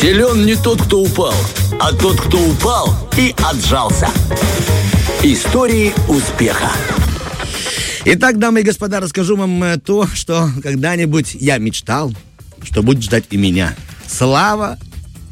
Силен не тот, кто упал, а тот, кто упал и отжался. Истории успеха. Итак, дамы и господа, расскажу вам э, то, что когда-нибудь я мечтал, что будет ждать и меня. Слава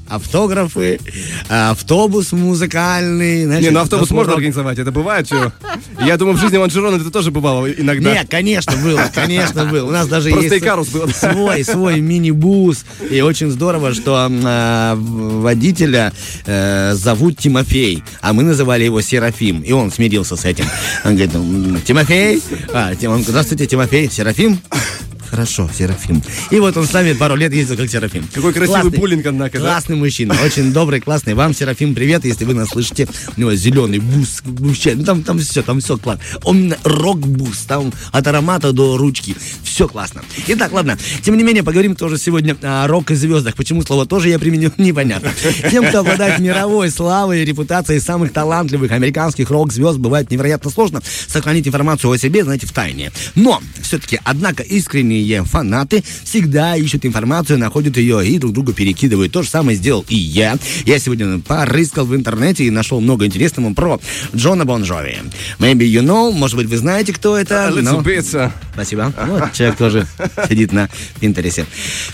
автографы, автобус музыкальный. Значит, не, ну автобус можно организовать, это бывает что. Я думаю, в жизни Ванжерона это тоже бывало иногда. Нет, конечно, было, конечно, было. У нас даже Просто есть Икарус был. свой, свой мини-бус. И очень здорово, что э, водителя э, зовут Тимофей, а мы называли его Серафим. И он смирился с этим. Он говорит, Тимофей, а, Тим, здравствуйте, Тимофей, Серафим. Хорошо, Серафим. И вот он с нами пару лет ездил как Серафим. Какой красивый классный, буллинг, однако, Классный да? мужчина, очень добрый, классный. Вам, Серафим, привет, если вы нас слышите. У него зеленый бус, вообще, ну там, там все, там все классно. Он рок-бус, там от аромата до ручки. Все классно. Итак, ладно. Тем не менее, поговорим тоже сегодня о рок-звездах. Почему слово тоже я применил, непонятно. Тем, кто обладает мировой славой и репутацией самых талантливых американских рок-звезд, бывает невероятно сложно сохранить информацию о себе, знаете, в тайне. Но, все-таки, однако, искренне искренние фанаты всегда ищут информацию, находят ее и друг другу перекидывают. То же самое сделал и я. Я сегодня порыскал в интернете и нашел много интересного про Джона Бон Джови. Maybe you know, может быть, вы знаете, кто это. Но... Bit. Спасибо. Вот человек тоже сидит на Pinterest е.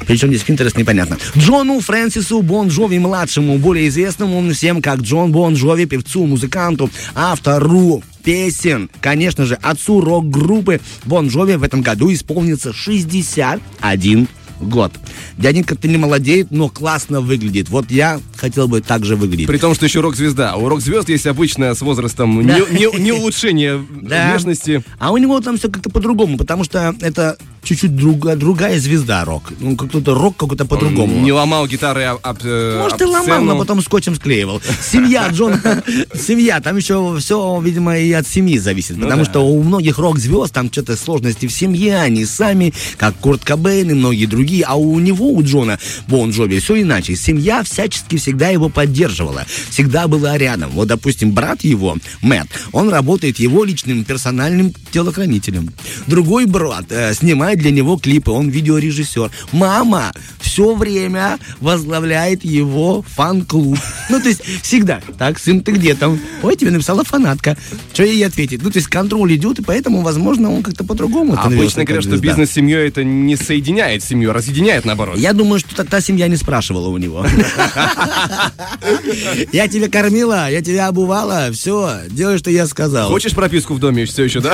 Причем здесь Pinterest непонятно. Джону Фрэнсису Бон Джови младшему, более известному всем как Джон Бон Джови, певцу, музыканту, автору песен. Конечно же, отцу рок-группы Бон Джови в этом году исполнится 61 год. Дяденька-то не молодеет, но классно выглядит. Вот я хотел бы так же выглядеть. При том, что еще рок-звезда. У рок-звезд есть обычно с возрастом да. не, не, не улучшение да. внешности. А у него там все как-то по-другому, потому что это чуть-чуть друга, другая звезда рок. Ну, как-то рок какой-то по-другому. Не ломал гитары об, об э, Может, и ломал, но потом скотчем склеивал. Семья Джон, семья, там еще все, видимо, и от семьи зависит. Ну, потому что у многих рок-звезд там что-то сложности в семье, они сами, как Курт Кобейн и многие другие. А у него, у Джона Бон Джови, все иначе. Семья всячески всегда его поддерживала, всегда была рядом. Вот, допустим, брат его, Мэтт, он работает его личным персональным телохранителем. Другой брат э, снимает снимает для него клипы, он видеорежиссер. Мама все время возглавляет его фан-клуб. Ну, то есть всегда. Так, сын, ты где там? Ой, тебе написала фанатка. Что ей ответить? Ну, то есть контроль идет, и поэтому, возможно, он как-то по-другому. А обычно говорят, что бизнес с семьей это не соединяет семью, а разъединяет наоборот. Я думаю, что та семья не спрашивала у него. Я тебя кормила, я тебя обувала, все, делай, что я сказал. Хочешь прописку в доме все еще, да?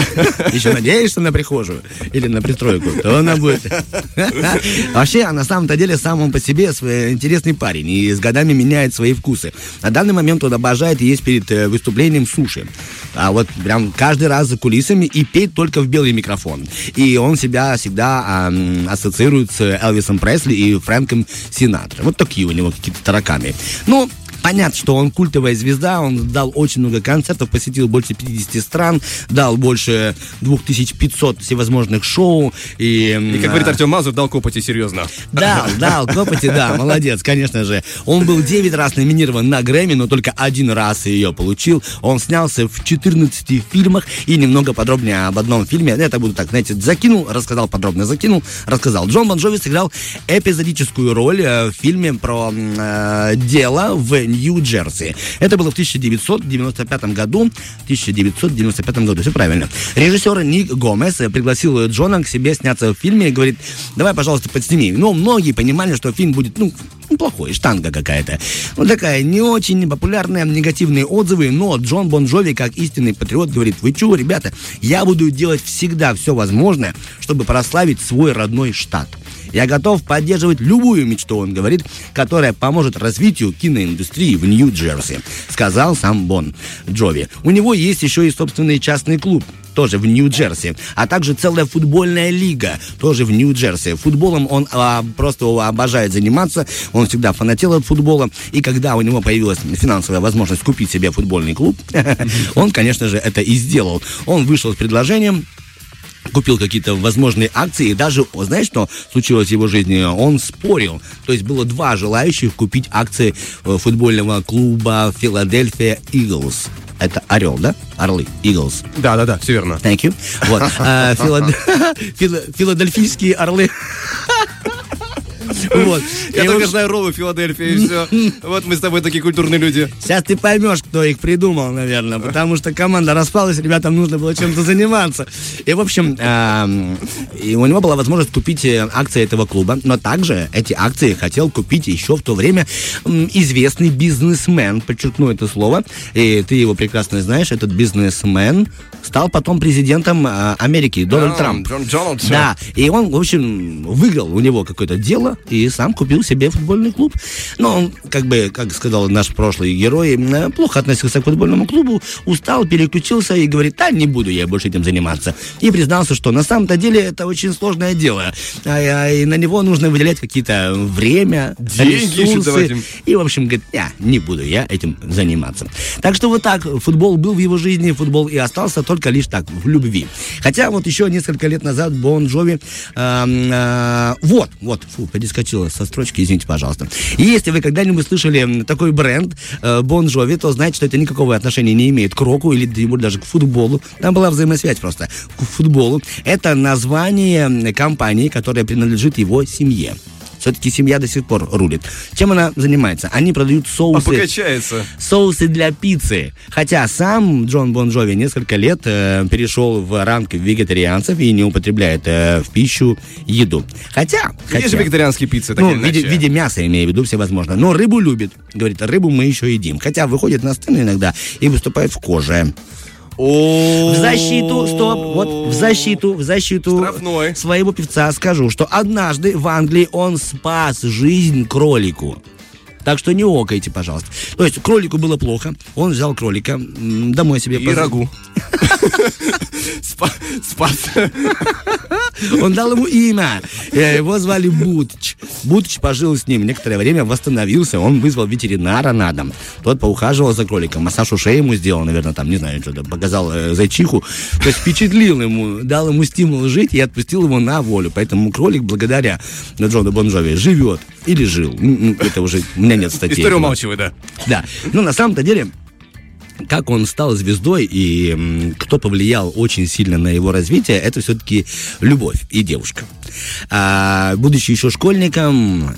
Еще надеешься на прихожую или на пристройку? То она будет. Вообще, а на самом-то деле, сам он по себе интересный парень и с годами меняет свои вкусы. На данный момент он обожает есть перед э, выступлением суши. А вот прям каждый раз за кулисами и петь только в белый микрофон. И он себя всегда а, ассоциирует с Элвисом Пресли и Фрэнком Синатро. Вот такие у него какие-то тараканы. Ну, Понятно, что он культовая звезда, он дал очень много концертов, посетил больше 50 стран, дал больше 2500 всевозможных шоу. И, и как говорит Артем Мазур, дал копоти серьезно. Дал, дал копоти, да, молодец, конечно же. Он был 9 раз номинирован на Грэмми, но только один раз ее получил. Он снялся в 14 фильмах и немного подробнее об одном фильме. Это буду так, знаете, закинул, рассказал подробно, закинул, рассказал. Джон Бон Джови сыграл эпизодическую роль э, в фильме про э, дело в Нью-Джерси. Это было в 1995 году. 1995 году, все правильно. Режиссер Ник Гомес пригласил Джона к себе сняться в фильме и говорит, давай, пожалуйста, подсними. Но многие понимали, что фильм будет, ну, плохой, штанга какая-то. Вот такая не очень популярная, негативные отзывы, но Джон Бон Джови, как истинный патриот, говорит, вы чего, ребята, я буду делать всегда все возможное, чтобы прославить свой родной штат. Я готов поддерживать любую мечту, он говорит, которая поможет развитию киноиндустрии в Нью-Джерси, сказал сам Бон Джови. У него есть еще и собственный частный клуб, тоже в Нью-Джерси, а также целая футбольная лига, тоже в Нью-Джерси. Футболом он а, просто обожает заниматься, он всегда фанател от футбола, и когда у него появилась финансовая возможность купить себе футбольный клуб, он, конечно же, это и сделал. Он вышел с предложением купил какие-то возможные акции, и даже, знаешь, что случилось в его жизни? Он спорил. То есть было два желающих купить акции э, футбольного клуба Филадельфия Иглс. Это орел, да? Орлы, Eagles. Да, да, да, все верно. Thank you. Вот. А, филадельфийские орлы Вот. Я только знаю роллы Филадельфии, и все. Вот мы с тобой такие культурные люди. Сейчас ты поймешь, кто их придумал, наверное, потому что команда распалась, ребятам нужно было чем-то заниматься. И, в общем, и у него была возможность купить э, акции этого клуба, но также эти акции хотел купить еще в то время известный бизнесмен, подчеркну это слово, и ты его прекрасно знаешь, этот бизнесмен стал потом президентом э, Америки, Дональд Трамп. Да, и он, в общем, выиграл у него какое-то дело и сам купил себе футбольный клуб. Но он, как бы, как сказал наш прошлый герой, э, плохо относился к футбольному клубу, устал, переключился и говорит, да, не буду я больше этим заниматься. И признался, что на самом-то деле это очень сложное дело. А, а, и на него нужно выделять какие-то время, Деньги ресурсы. И, в общем, говорит, я не буду я этим заниматься. Так что вот так, футбол был в его жизни, футбол и остался только лишь так, в любви. Хотя вот еще несколько лет назад Бон Джови... Э, э, вот, вот, фу, перескочила со строчки, извините, пожалуйста. И если вы когда-нибудь слышали такой бренд э, Бон Джови, то знаете, что это никакого отношения не имеет к року или даже к футболу. Там была взаимосвязь просто. К футболу. Это название компании, которая принадлежит его семье. Все-таки семья до сих пор рулит. Чем она занимается? Они продают соусы. А покачается. Соусы для пиццы. Хотя сам Джон Бон Джови несколько лет э, перешел в ранг вегетарианцев и не употребляет э, в пищу еду. Хотя... Есть хотя, вегетарианские пиццы, ну, в виде, в виде мяса, имею в виду, всевозможно. Но рыбу любит. Говорит, рыбу мы еще едим. Хотя выходит на сцену иногда и выступает в коже. В защиту, стоп, вот в защиту, в защиту Штрафной. своего певца скажу, что однажды в Англии он спас жизнь кролику. Так что не окайте, пожалуйста. То есть кролику было плохо, он взял кролика домой себе. И поз... рагу. Спас. Он дал ему имя. Его звали Бутч. Бутч пожил с ним некоторое время, восстановился. Он вызвал ветеринара на дом. Тот поухаживал за кроликом. Массаж ушей ему сделал, наверное, там, не знаю, что-то. Показал э, зайчиху. То есть впечатлил ему, дал ему стимул жить и отпустил его на волю. Поэтому кролик, благодаря Джону Бонжови, живет. Или жил. Это уже у меня нет статей. История умалчивай, да. Да. Ну, на самом-то деле, как он стал звездой и кто повлиял очень сильно на его развитие, это все-таки любовь и девушка. А, будучи еще школьником,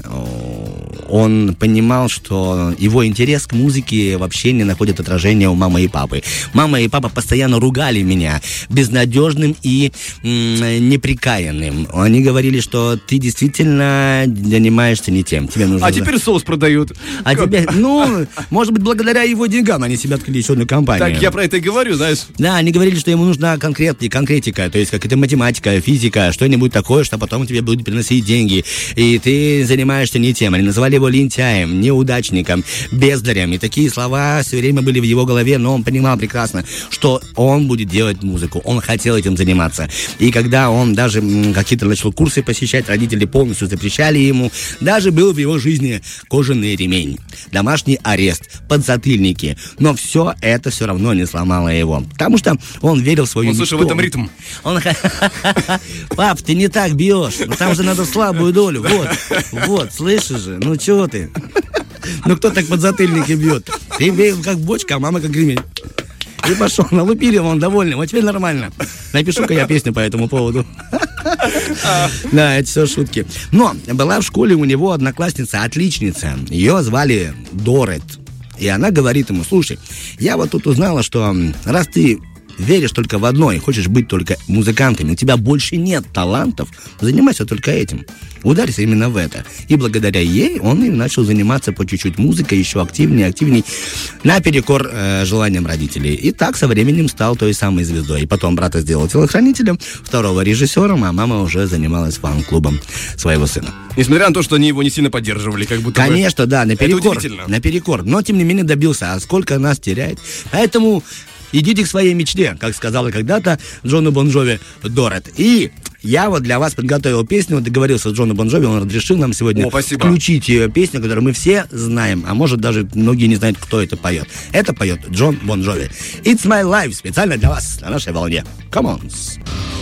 он понимал, что его интерес к музыке вообще не находит отражения у мамы и папы. Мама и папа постоянно ругали меня безнадежным и м, неприкаянным. Они говорили, что ты действительно занимаешься не тем. Тебе нужно... А теперь соус продают. А теперь, ну, может быть, благодаря его деньгам они себя открыли еще одну компанию. Так я про это и говорю, знаешь. Да, они говорили, что ему нужна конкретная конкретика, то есть какая-то математика, физика, что-нибудь такое, что потом тебе будет приносить деньги, и ты занимаешься не тем. Они называли его лентяем, неудачником, бездарем, и такие слова все время были в его голове, но он понимал прекрасно, что он будет делать музыку, он хотел этим заниматься. И когда он даже какие-то начал курсы посещать, родители полностью запрещали ему, даже был в его жизни кожаный ремень, домашний арест, подзатыльники, но все это все равно не сломало его, потому что он верил в свою он, мечту. Слушай, в этом ритм. Он... Пап, ты не так бьешь, ну, там же надо слабую долю, вот, вот, слышишь же, ну чего ты? Ну кто так подзатыльники бьет? Ты бей как бочка, а мама как ремень. И пошел, налупили, он довольный, вот теперь нормально. Напишу-ка я песню по этому поводу. Да, это все шутки. Но была в школе у него одноклассница, отличница. Ее звали Дорет. И она говорит ему, слушай, я вот тут узнала, что раз ты веришь только в одно и хочешь быть только музыкантами, у тебя больше нет талантов, занимайся только этим. Ударься именно в это. И благодаря ей он и начал заниматься по чуть-чуть музыкой, еще активнее, активнее, наперекор э, желаниям родителей. И так со временем стал той самой звездой. И потом брата сделал телохранителем, второго режиссером, а мама уже занималась фан-клубом своего сына. Несмотря на то, что они его не сильно поддерживали, как будто Конечно, бы... да, наперекор. Наперекор. Но, тем не менее, добился. А сколько нас теряет? Поэтому идите к своей мечте, как сказала когда-то Джону Бонжови Дорет. И я вот для вас подготовил песню, договорился с Джоном Бонжови, он разрешил нам сегодня О, включить ее песню, которую мы все знаем, а может даже многие не знают, кто это поет. Это поет Джон Бонжови. It's My Life, специально для вас, на нашей волне. Come on.